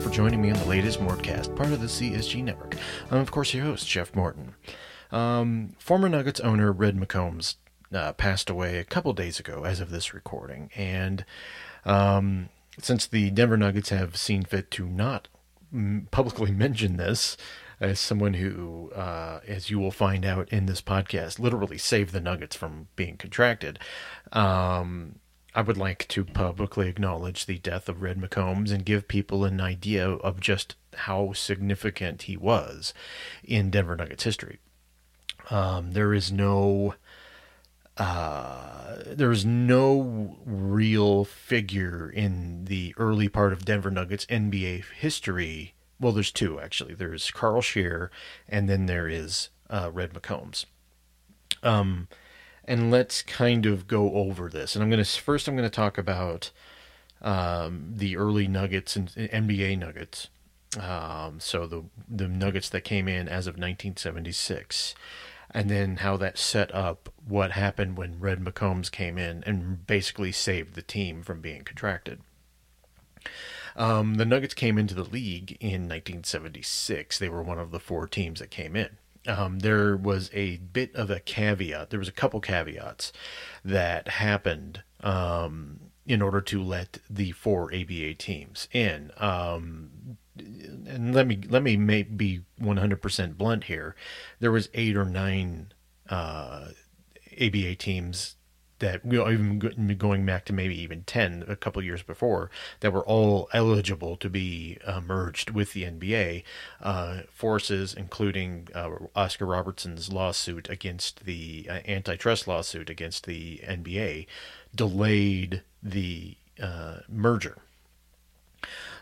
for joining me on the latest Mortcast, part of the CSG network. I'm, of course, your host, Jeff Morton. Um, former Nuggets owner Red McCombs uh, passed away a couple days ago, as of this recording, and um, since the Denver Nuggets have seen fit to not publicly mention this, as someone who, uh, as you will find out in this podcast, literally saved the Nuggets from being contracted. Um, I would like to publicly acknowledge the death of Red McCombs and give people an idea of just how significant he was in Denver Nuggets history. Um, there is no uh, there is no real figure in the early part of Denver Nuggets NBA history. Well, there's two actually. There's Carl Scheer, and then there is uh, Red McCombs. Um, and let's kind of go over this. And I'm going to first I'm going to talk about um, the early Nuggets and NBA Nuggets. Um, so the the Nuggets that came in as of 1976, and then how that set up what happened when Red McCombs came in and basically saved the team from being contracted. Um, the Nuggets came into the league in 1976. They were one of the four teams that came in um, there was a bit of a caveat. There was a couple caveats that happened um, in order to let the four ABA teams in. Um, and let me let me make, be 100% blunt here. There was eight or nine uh, ABA teams that you know, even going back to maybe even 10 a couple years before that were all eligible to be uh, merged with the NBA uh, forces including uh, Oscar Robertson's lawsuit against the uh, antitrust lawsuit against the NBA delayed the uh, merger.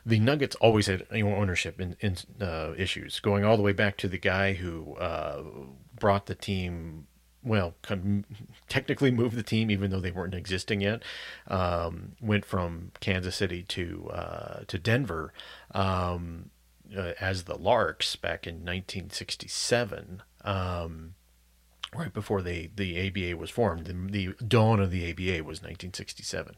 The Nuggets always had you know, ownership in, in uh, issues, going all the way back to the guy who brought the team well, technically moved the team, even though they weren't existing yet. Um, went from Kansas City to uh, to Denver um, uh, as the Larks back in 1967, um, right before they the ABA was formed. The, the, dawn of the ABA was 1967,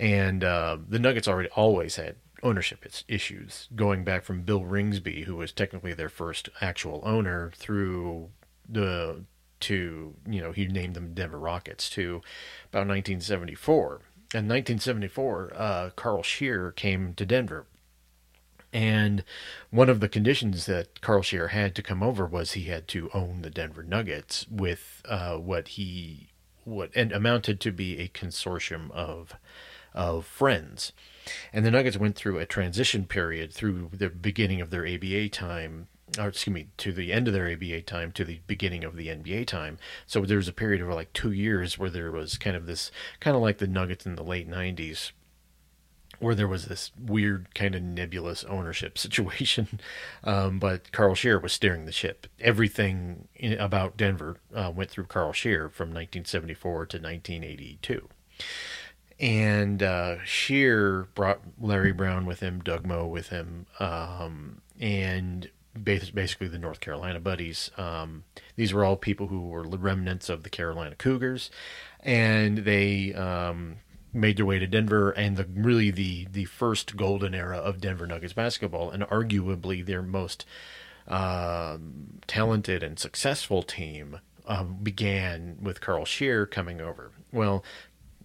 and uh, the Nuggets already always had ownership issues going back from Bill Ringsby, who was technically their first actual owner, through the to, you know, he named them Denver Rockets to about 1974. In 1974, uh, Carl Scheer came to Denver. And one of the conditions that Carl Scheer had to come over was he had to own the Denver Nuggets with uh, what he what and amounted to be a consortium of of friends. And the Nuggets went through a transition period through the beginning of their ABA time or excuse me, to the end of their ABA time to the beginning of the NBA time. So there was a period of like two years where there was kind of this, kind of like the Nuggets in the late 90s, where there was this weird kind of nebulous ownership situation. Um, but Carl Scheer was steering the ship. Everything in, about Denver uh, went through Carl Scheer from 1974 to 1982. And uh, Scheer brought Larry Brown with him, Doug Moe with him, um, and basically the North Carolina Buddies. Um, these were all people who were remnants of the Carolina Cougars, and they um, made their way to Denver. And the really the the first golden era of Denver Nuggets basketball, and arguably their most uh, talented and successful team, uh, began with Carl Scheer coming over. Well,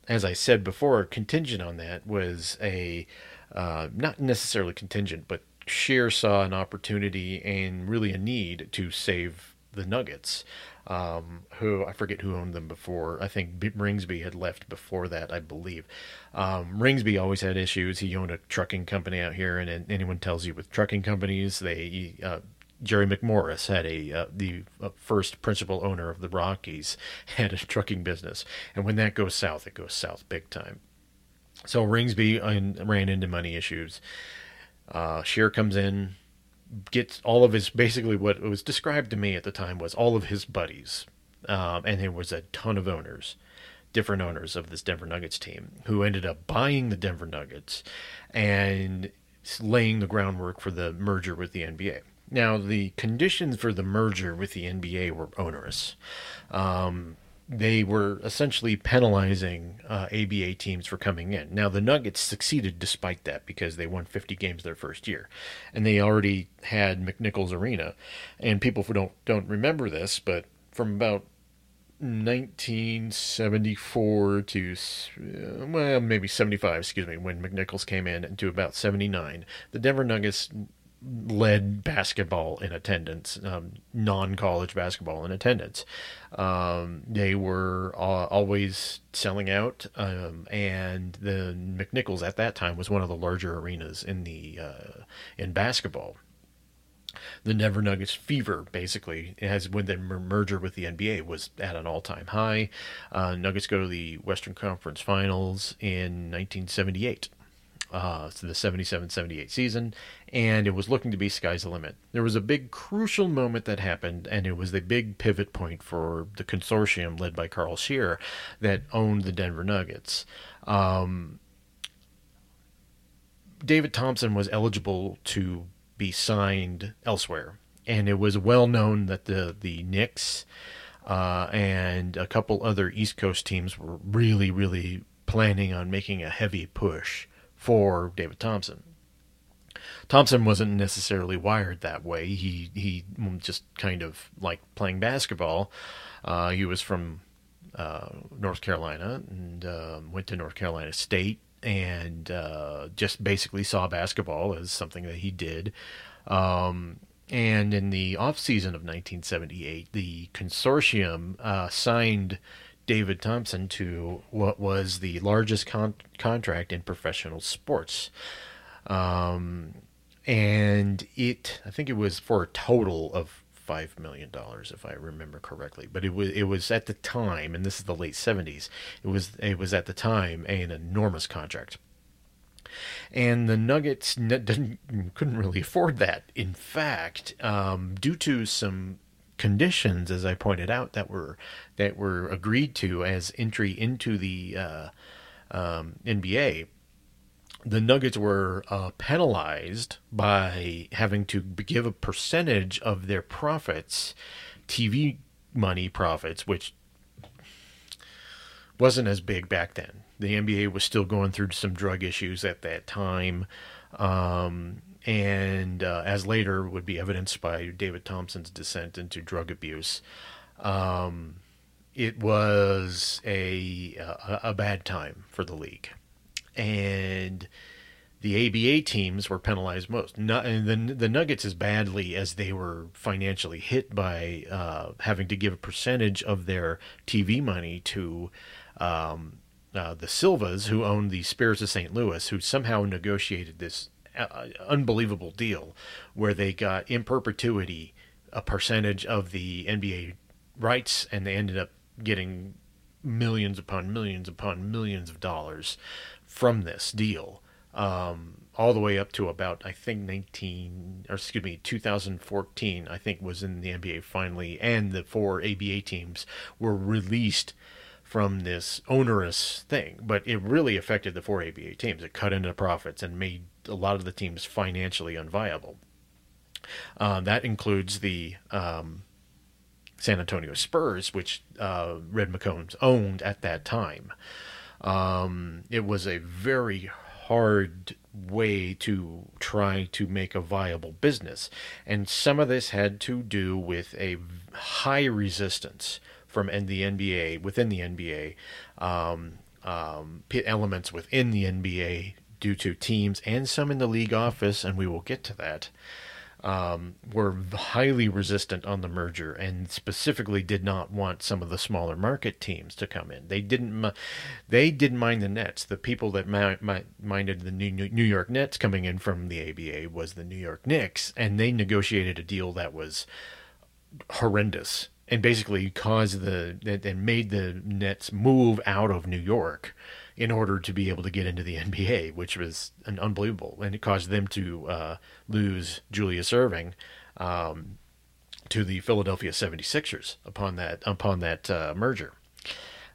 as I said before, contingent on that was a uh, not necessarily contingent, but Scheer saw an opportunity and really a need to save the Nuggets, um, who I forget who owned them before. I think Ringsby had left before that, I believe. Um, Ringsby always had issues. He owned a trucking company out here, and, and anyone tells you with trucking companies, they uh, Jerry McMorris had a uh, the uh, first principal owner of the Rockies had a trucking business, and when that goes south, it goes south big time. So Ringsby uh, ran into money issues. Uh, Scheer comes in, gets all of his basically what was described to me at the time was all of his buddies, um, and there was a ton of owners, different owners of this Denver Nuggets team who ended up buying the Denver Nuggets and laying the groundwork for the merger with the NBA. Now, the conditions for the merger with the NBA were onerous. Um, they were essentially penalizing uh, ABA teams for coming in. Now the Nuggets succeeded despite that because they won 50 games their first year, and they already had McNichols Arena. And people who don't don't remember this, but from about 1974 to well maybe 75 excuse me when McNichols came in to about 79 the Denver Nuggets led basketball in attendance, um, non college basketball in attendance. Um, they were uh, always selling out, um, and the McNichols at that time was one of the larger arenas in the uh, in basketball. The Denver Nuggets fever, basically, as when the merger with the NBA was at an all-time high. Uh, Nuggets go to the Western Conference Finals in 1978 uh, to the 77 78 season, and it was looking to be sky's the limit. There was a big crucial moment that happened, and it was the big pivot point for the consortium led by Carl Scheer that owned the Denver Nuggets. Um, David Thompson was eligible to be signed elsewhere, and it was well known that the, the Knicks. Uh, and a couple other East Coast teams were really, really planning on making a heavy push for David Thompson. Thompson wasn't necessarily wired that way. He he just kind of like playing basketball. Uh, he was from uh, North Carolina and uh, went to North Carolina State and uh, just basically saw basketball as something that he did. Um, and in the off season of 1978, the consortium uh, signed David Thompson to what was the largest con- contract in professional sports. Um, and it, I think it was for a total of five million dollars, if I remember correctly. But it was it was at the time, and this is the late seventies. It was it was at the time an enormous contract, and the Nuggets didn't couldn't really afford that. In fact, um, due to some conditions, as I pointed out, that were that were agreed to as entry into the uh, um, NBA, the Nuggets were uh, penalized by having to give a percentage of their profits, TV money profits, which wasn't as big back then. The NBA was still going through some drug issues at that time. Um, and uh, as later would be evidenced by David Thompson's descent into drug abuse, um, it was a, a, a bad time for the league, and the ABA teams were penalized most. Not, and the the Nuggets as badly as they were financially hit by uh, having to give a percentage of their TV money to. Um, uh, the Silnas, who owned the Spirits of St. Louis, who somehow negotiated this uh, unbelievable deal where they got in perpetuity a percentage of the NBA rights, and they ended up getting millions upon millions upon millions of dollars from this deal, um, all the way up to about I think 19 or excuse me 2014 I think was in the NBA finally, and the four ABA teams were released from this onerous thing, but it really affected the four ABA teams. It cut into profits and made a lot of the teams financially unviable. Uh, that includes the um, San Antonio Spurs, which uh, Red McCombs owned at that time. Um, it was a very hard way to try to make a viable business. And some of this had to do with a high resistance from the NBA, within the NBA, um, um, elements within the NBA due to teams and some in the league office, and we will get to that, um, were highly resistant on the merger and specifically did not want some of the smaller market teams to come in. They didn't. They didn't mind the Nets. The people that minded the New York Nets coming in from the ABA was the New York Knicks, and they negotiated a deal that was horrendous and basically caused the and made the Nets move out of New York in order to be able to get into the NBA, which was an unbelievable, and it caused them to uh, lose Julius Erving um, to the Philadelphia 76ers upon that upon that uh, merger,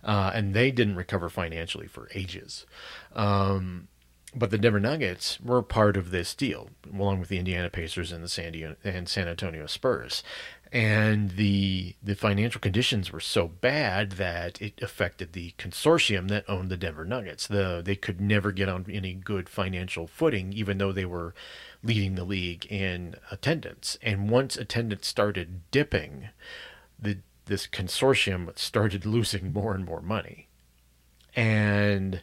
uh, and they didn't recover financially for ages. Um, but the Denver Nuggets were part of this deal, along with the Indiana Pacers and the San Diego and San Antonio Spurs. And the the financial conditions were so bad that it affected the consortium that owned the Denver Nuggets. The they could never get on any good financial footing, even though they were leading the league in attendance. And once attendance started dipping, the this consortium started losing more and more money. And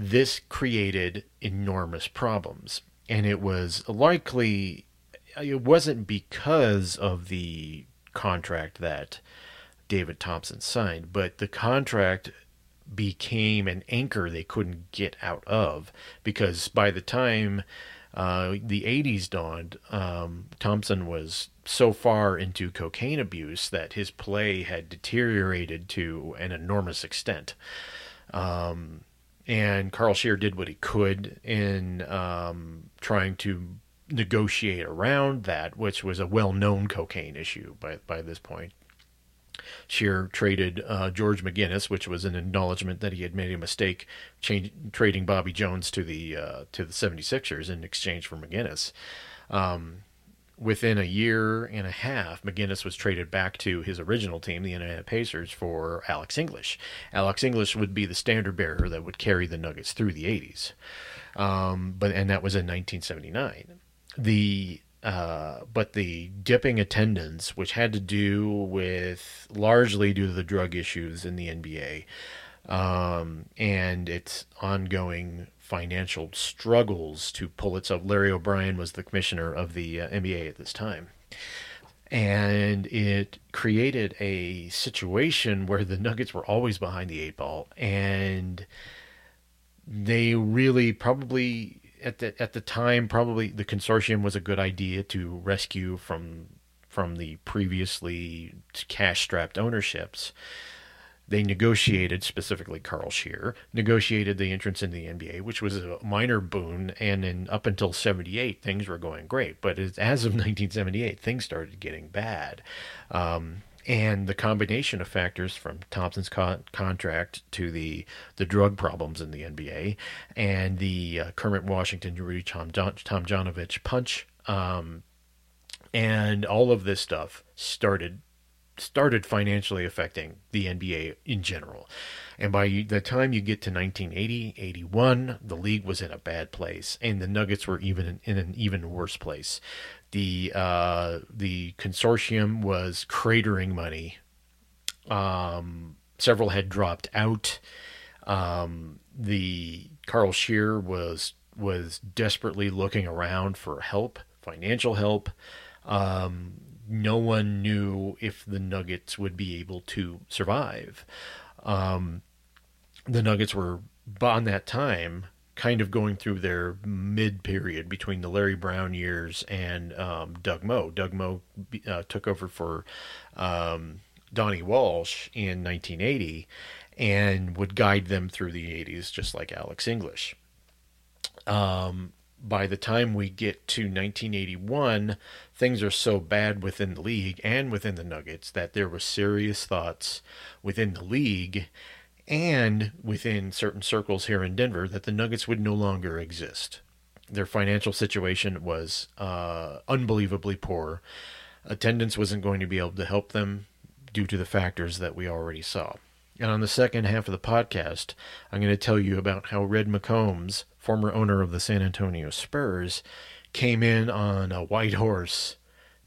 this created enormous problems. And it was likely, it wasn't because of the contract that David Thompson signed, but the contract became an anchor they couldn't get out of because by the time uh, the 80s dawned, um, Thompson was so far into cocaine abuse that his play had deteriorated to an enormous extent. Um, and Carl Scheer did what he could in um, trying to negotiate around that, which was a well-known cocaine issue by by this point. Scheer traded uh, George McGinnis, which was an acknowledgement that he had made a mistake change, trading Bobby Jones to the uh, to the 76ers in exchange for McGinnis. Um, within a year and a half, McGinnis was traded back to his original team, the Indiana Pacers, for Alex English. Alex English would be the standard bearer that would carry the Nuggets through the 80s. Um, but and that was in 1979. The uh, but the dipping attendance, which had to do with largely due to the drug issues in the NBA um, and its ongoing financial struggles to pull itself. Larry O'Brien was the commissioner of the uh, NBA at this time. And it created a situation where the Nuggets were always behind the eight ball, and they really probably at the at the time probably the consortium was a good idea to rescue from from the previously cash strapped ownerships they negotiated, specifically Carl Scheer, negotiated the entrance in the NBA, which was a minor boon. And in, up until 78, things were going great. But as of 1978, things started getting bad. Um, and the combination of factors from Thompson's co- contract to the the drug problems in the NBA and the uh, Kermit Washington Rudy Tom, Tom Tomjanovich punch um, and all of this stuff started started financially affecting the NBA in general. And by the time you get to 1980, 81, the league was in a bad place, and the Nuggets were even in, an even worse place. The uh, the consortium was cratering money. Um, several had dropped out. Um, the Carl Scheer was was desperately looking around for help, financial help. Um, no one knew if the Nuggets would be able to survive. Um, the Nuggets were, on that time, kind of going through their mid period between the Larry Brown years and um, Doug Moe. Doug Moe uh, took over for um, Donnie Walsh in 1980 and would guide them through the 80s, just like Alex English. Um, by the time we get to 1981, things are so bad within the league and within the Nuggets that there were serious thoughts within the league and within certain circles here in Denver that the Nuggets would no longer exist. Their financial situation was uh, unbelievably poor. Attendance wasn't going to be able to help them due to the factors that we already saw. And on the second half of the podcast, I'm going to tell you about how Red McCombs, former owner of the San Antonio Spurs, came in on a white horse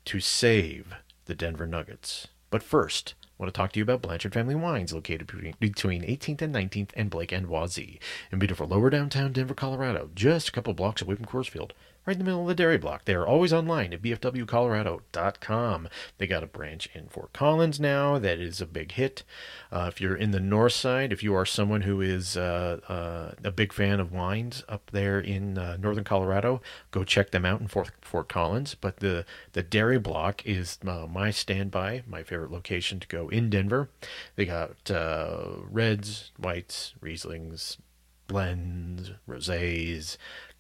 to save the Denver Nuggets. But first, I want to talk to you about Blanchard Family Wines, located between 18th and 19th and Blake and Wazee, in beautiful lower downtown Denver, Colorado, just a couple blocks away from Coors Field right in the middle of the dairy block. They are always online at bfwcolorado.com. They got a branch in Fort Collins now that is a big hit. Uh, if you're in the north side, if you are someone who is uh, uh, a big fan of wines up there in uh, northern Colorado, go check them out in Fort, Fort Collins. But the, the dairy block is uh, my standby, my favorite location to go in Denver. They got uh, reds, whites, Rieslings, blends, rosés,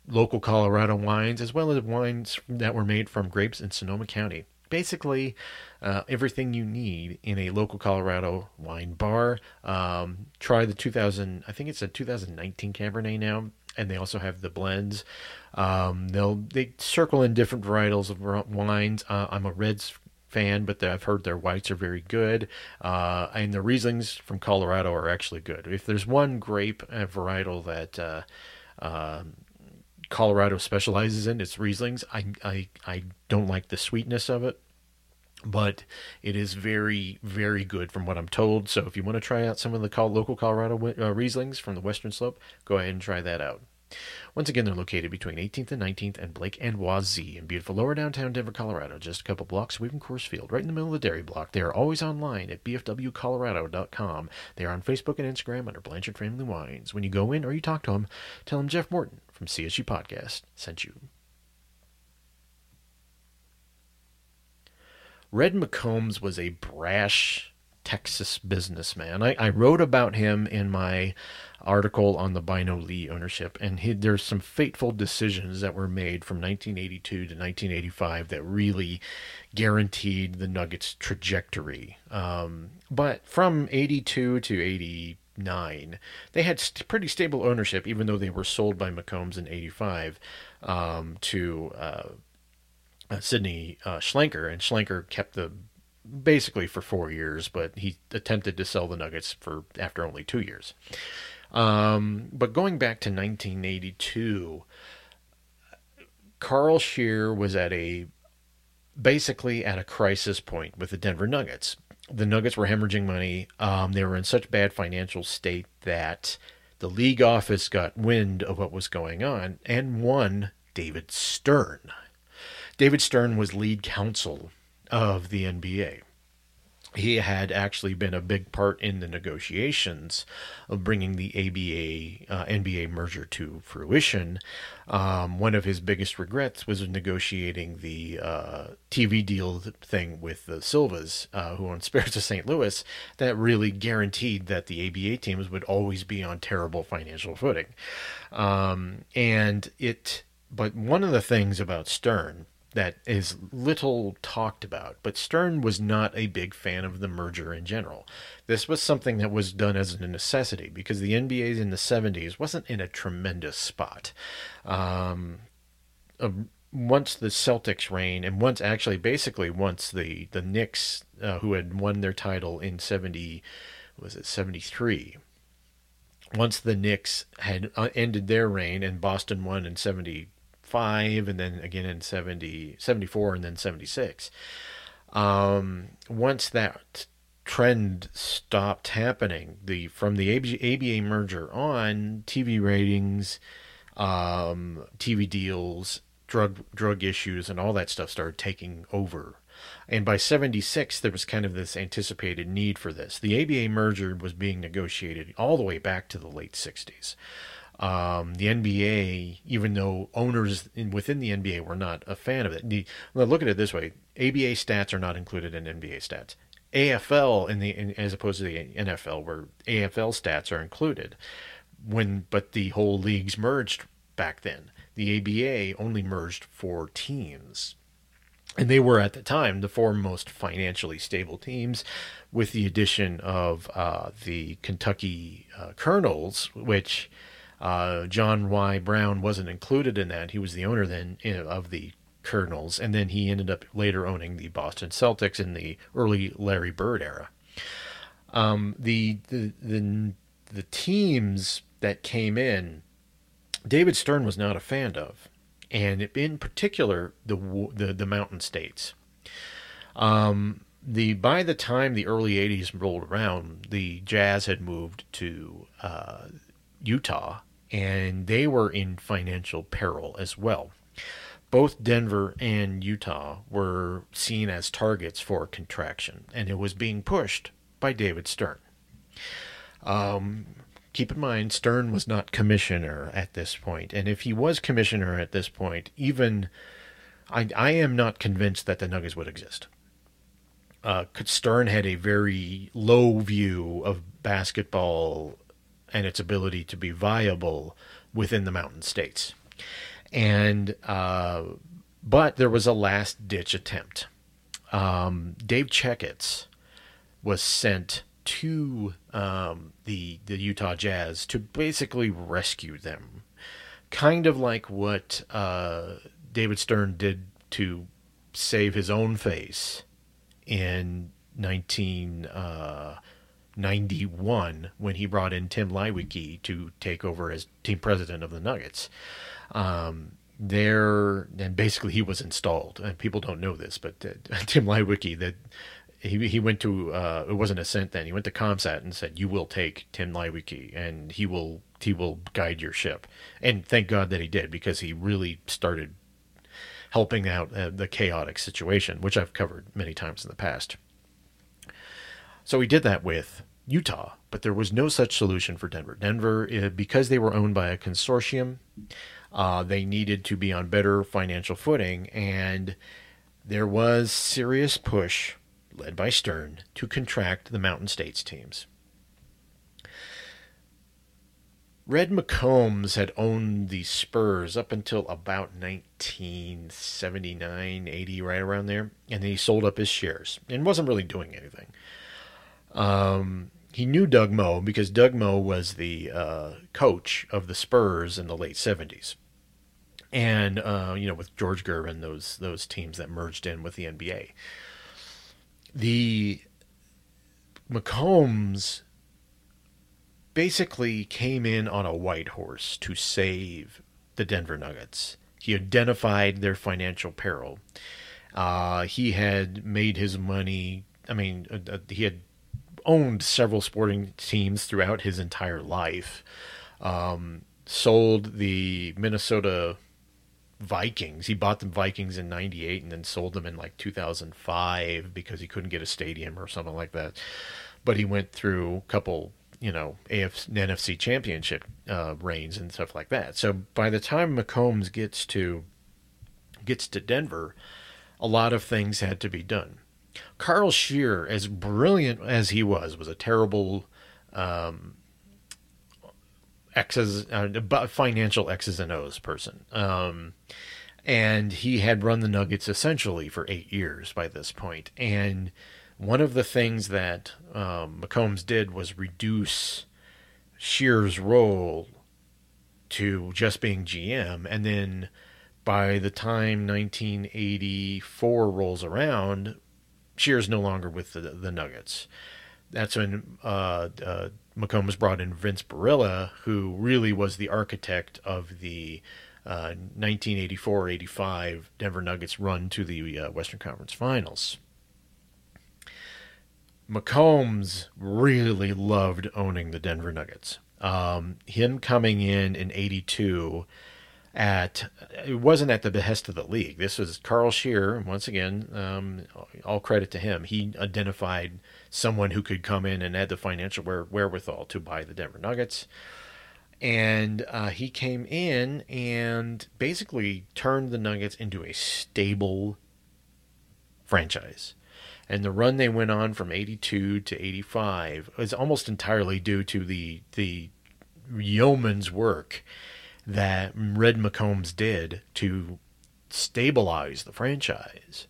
local Colorado wines, as well as wines that were made from grapes in Sonoma County. Basically, uh, everything you need in a local Colorado wine bar. Um, try the 2000, I think it's a 2019 Cabernet now. and they also have the blends. Um, they'll they circle in different varietals of wines. Uh, I'm a Reds fan, but I've heard their whites are very good. Uh, and the Rieslings from Colorado are actually good. If there's one grape uh, varietal that uh, uh, Colorado specializes in, it's Rieslings. I, I, I don't like the sweetness of it, but it is very, very good from what I'm told. So if you want to try out some of the local Colorado uh, Rieslings from the Western Slope, go ahead and try that out. Once again, they're located between 18th and 19th and Blake and Wazee in beautiful lower downtown Denver, Colorado, just a couple blocks away from Coors Field, right in the middle of the dairy block. They are always online at bfwcolorado.com. They are on Facebook and Instagram under Blanchard Family Wines. When you go in or you talk to them, tell them Jeff Morton from CSU Podcast sent you. Red McCombs was a brash Texas businessman. I, I wrote about him in my article on the Bynoe Lee ownership, and he, there's some fateful decisions that were made from 1982 to 1985 that really guaranteed the Nuggets' trajectory. Um, but from 82 to 89, they had st- pretty stable ownership, even though they were sold by McCombs in 85 um, to. Uh, uh, Sidney uh, Shlenker, and Shlenker kept the basically for four years, but he attempted to sell the Nuggets for after only two years. Um, but going back to 1982, Carl Scheer was at a basically at a crisis point with the Denver Nuggets. The Nuggets were hemorrhaging money. Um, they were in such bad financial state that the league office got wind of what was going on and won David Stern. David Stern was lead counsel of the NBA. He had actually been a big part in the negotiations of bringing the ABA uh, NBA merger to fruition. Um, one of his biggest regrets was negotiating the uh, TV deal thing with the Silnas, uh, who own Spirits of St. Louis, that really guaranteed that the ABA teams would always be on terrible financial footing. Um, and it, but one of the things about Stern that is little talked about, but Stern was not a big fan of the merger in general. This was something that was done as a necessity because the NBA in the 70s wasn't in a tremendous spot. Um, uh, once the Celtics reign, and once actually, basically, once the, the Knicks, uh, who had won their title in 70, was it 73? Once the Knicks had uh, ended their reign and Boston won in 70 75 and then again in 70, 74 and then 76. Um, once that trend stopped happening, the from the ABA, merger on, TV ratings, um, TV deals, drug drug issues, and all that stuff started taking over. And by 76, there was kind of this anticipated need for this. The ABA merger was being negotiated all the way back to the late 60s. Um, the NBA, even though owners in, within the NBA were not a fan of it, the, look at it this way: ABA stats are not included in NBA stats. AFL in the in, as opposed to the NFL, where AFL stats are included. When but the whole leagues merged back then. The ABA only merged four teams. And they were at the time the four most financially stable teams, with the addition of uh, the Kentucky uh, Colonels, which uh, John Y. Brown wasn't included in that. He was the owner then of the Colonels, and then he ended up later owning the Boston Celtics in the early Larry Bird era. Um, the, the the the teams that came in, David Stern was not a fan of, and in particular the the, the Mountain States. Um, the by the time the early '80s rolled around, the Jazz had moved to uh, Utah, and they were in financial peril as well. Both Denver and Utah were seen as targets for contraction, and it was being pushed by David Stern. Um, keep in mind, Stern was not commissioner at this point, and if he was commissioner at this point, even I, I am not convinced that the Nuggets would exist. Uh, Stern had a very low view of basketball and its ability to be viable within the mountain states. And uh, but there was a last ditch attempt. Um, Dave Checketts was sent to um, the the Utah Jazz to basically rescue them. kind of like what uh, David Stern did to save his own face in 1991 uh, when he brought in Tim Leiweke to take over as team president of the Nuggets. Um, there, and basically he was installed. And people don't know this, but uh, Tim Leiweke, that he he went to uh, it wasn't Ascent then. He went to ComSat and said, "You will take Tim Leiweke, and he will he will guide your ship." And thank God that he did because he really started helping out uh, the chaotic situation, which I've covered many times in the past. So he did that with Utah, but there was no such solution for Denver. Denver, uh, because they were owned by a consortium, uh, they needed to be on better financial footing, and there was serious push led by Stern, to contract the Mountain States teams. Red McCombs had owned the Spurs up until about 1979, 80, right around there, and then he sold up his shares and wasn't really doing anything. Um, he knew Doug Moe because Doug Moe was the uh, coach of the Spurs in the late 70s. And uh, you know, with George Gervin, those those teams that merged in with the NBA the McCombs basically came in on a white horse to save the Denver Nuggets. He identified their financial peril. Uh, he had made his money. I mean, uh, uh he had owned several sporting teams throughout his entire life. Um, sold the Minnesota Vikings. He bought the Vikings in 98 and then sold them in like 2005 because he couldn't get a stadium or something like that. But he went through a couple, you know, AFC, NFC championship uh, reigns and stuff like that. So by the time McCombs gets to gets to Denver, a lot of things had to be done. Carl Scheer, as brilliant as he was, was a terrible um, X's, uh, financial X's and O's person. Um, and he had run the Nuggets essentially for eight years by this point. And one of the things that um, McCombs did was reduce Scheer's role to just being GM. And then by the time 1984 rolls around, Scheer's no longer with the, the Nuggets. That's when uh, uh, McCombs brought in Vince Boryla, who really was the architect of the uh, 1984-85 Denver Nuggets run to the uh, Western Conference Finals. McCombs really loved owning the Denver Nuggets. Um, him coming in in '82 at it wasn't at the behest of the league. This was Carl Scheer. Once again, um, all credit to him. He identified someone who could come in and had the financial where, wherewithal to buy the Denver Nuggets. And uh, he came in and basically turned the Nuggets into a stable franchise. And the run they went on from 82 to 85 was almost entirely due to the, the yeoman's work that Red McCombs did to stabilize the franchise.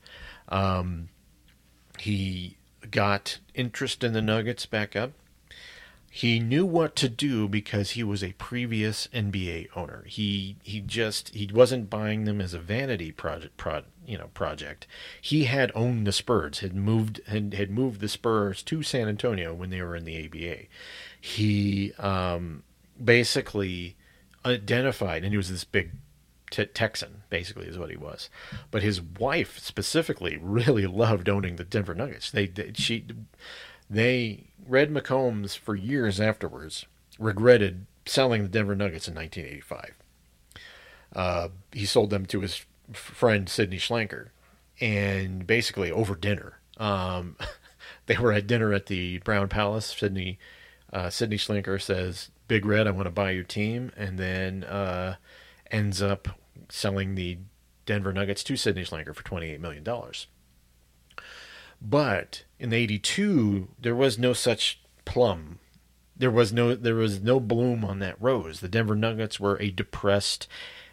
Um, he got interest in the Nuggets back up. He knew what to do because he was a previous NBA owner. He he just he wasn't buying them as a vanity project pro, you know project. He had owned the Spurs, had moved had, had moved the Spurs to San Antonio when they were in the ABA. He um, basically identified, and he was this big t- Texan, basically, is what he was. But his wife specifically really loved owning the Denver Nuggets. They, they she they Red McCombs for years afterwards regretted selling the Denver Nuggets in 1985. Uh, he sold them to his friend Sidney Shlenker, and basically over dinner. Um, they were at dinner at the Brown Palace. Sidney uh, Sidney Shlenker says, "Big Red, I want to buy your team," and then uh, ends up selling the Denver Nuggets to Sidney Shlenker for $28 million. But in 82, there was no such plum. There was no there was no bloom on that rose. The Denver Nuggets were a depressed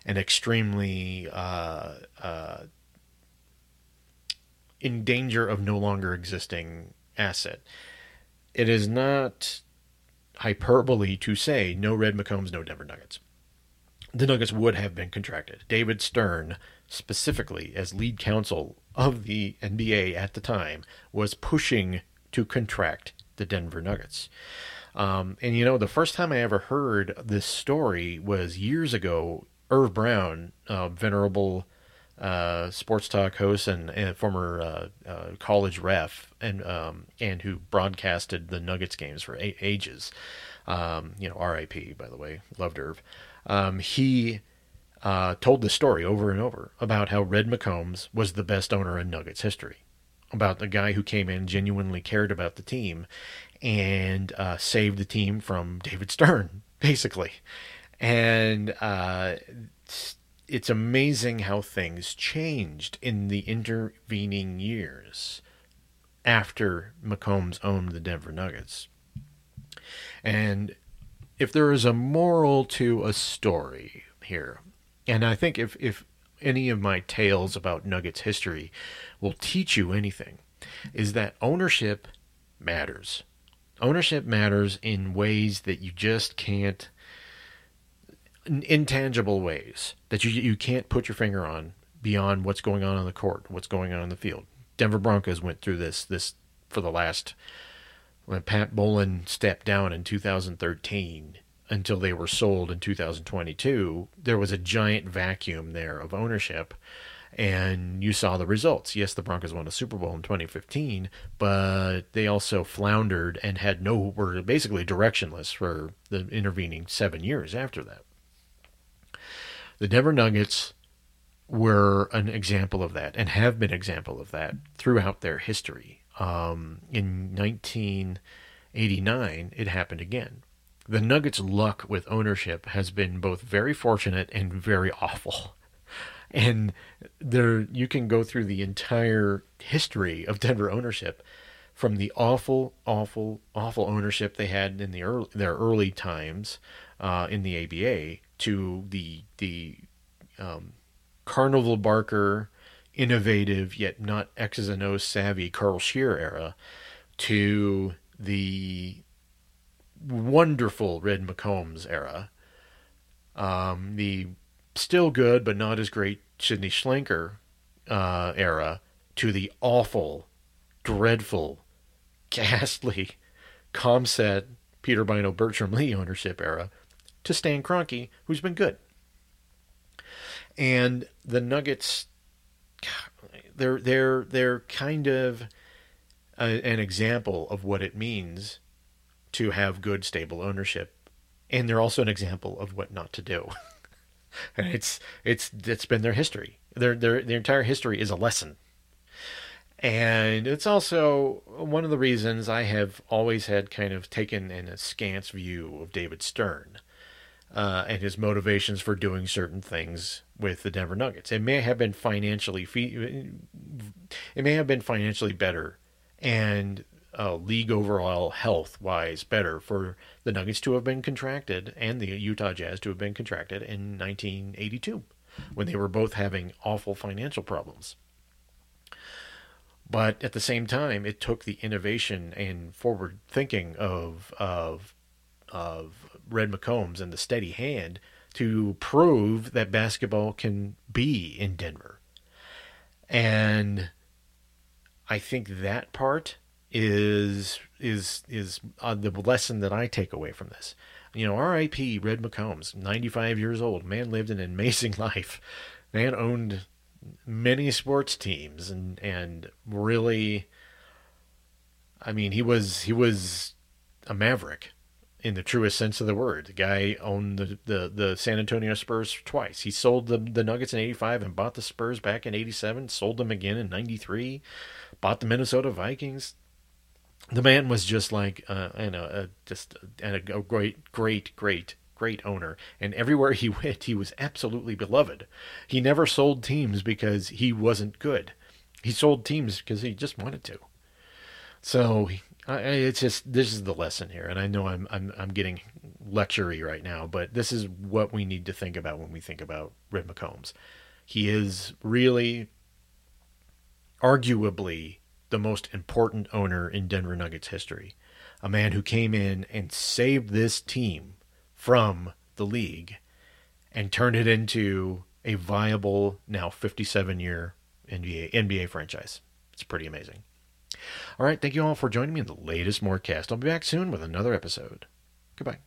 and extremely uh, uh, in danger of no longer existing asset. It is not hyperbole to say no Red McCombs, no Denver Nuggets. the Nuggets would have been contracted. David Stern, specifically as lead counsel of the NBA at the time, was pushing to contract the Denver Nuggets. Um, and you know, the first time I ever heard this story was years ago. Irv Brown, uh, venerable uh, sports talk host and, and former uh, uh, college ref, and um, and who broadcasted the Nuggets games for a- ages. Um, you know, R.I.P. By the way, loved Irv. Um, he uh, told the story over and over about how Red McCombs was the best owner in Nuggets history, about the guy who came in genuinely cared about the team and uh, saved the team from David Stern, basically. And it's amazing how things changed in the intervening years after McCombs owned the Denver Nuggets. And if there is a moral to a story here, and I think if, if any of my tales about Nuggets history will teach you anything, is that ownership matters. Ownership matters in ways that you just can't, intangible ways that you you can't put your finger on beyond what's going on on the court, what's going on in the field. Denver Broncos went through this this for the last when Pat Bowlen stepped down in 2013 until they were sold in 2022, there was a giant vacuum there of ownership. And you saw the results. Yes, the Broncos won a Super Bowl in 2015, but they also floundered and had no, were basically directionless for the intervening seven years after that. The Denver Nuggets were an example of that and have been an example of that throughout their history. Um, in 1989, it happened again. The Nuggets' luck with ownership has been both very fortunate and very awful. And there, you can go through the entire history of Denver ownership, from the awful, awful, awful ownership they had in the early, their early times uh, in the ABA to the the um, Carnival Barker innovative yet not X's and O's savvy Carl Scheer era to the wonderful Red McCombs era, um, the still good but not as great Sidney Shlenker uh, era, to the awful, dreadful, ghastly ComSat Peter Bynoe Bertram Lee ownership era, to Stan Kroenke, who's been good. And the Nuggets they're they're they're kind of a, an example of what it means to have good stable ownership. And they're also an example of what not to do. And it's it's it's been their history. Their their their entire history is a lesson. And it's also one of the reasons I have always had kind of taken an askance view of David Stern uh, and his motivations for doing certain things with the Denver Nuggets. It may have been financially it may have been financially better and uh, league overall health wise better for the Nuggets to have been contracted and the Utah Jazz to have been contracted in 1982 when they were both having awful financial problems. But at the same time, it took the innovation and forward thinking of of of Red McCombs and the steady hand to prove that basketball can be in Denver. And I think that part is is is uh, the lesson that I take away from this. You know, R.I.P. Red McCombs, 95 years old. Man lived an amazing life. Man owned many sports teams and and really I mean, he was he was a maverick in the truest sense of the word. The guy owned the, the, the San Antonio Spurs twice. He sold the, the Nuggets in 85 and bought the Spurs back in 87, sold them again in 93, bought the Minnesota Vikings. The man was just like, uh, know, a, just a, a great, great, great, great owner. And everywhere he went, he was absolutely beloved. He never sold teams because he wasn't good. He sold teams because he just wanted to. So it's just this is the lesson here, and I know I'm I'm I'm getting lectury right now, but this is what we need to think about when we think about Red McCombs. He is really, arguably, the most important owner in Denver Nuggets history. A man who came in and saved this team from the league and turned it into a viable now 57 year NBA NBA franchise. It's pretty amazing. All right, thank you all for joining me in the latest Mortcast. I'll be back soon with another episode. Goodbye.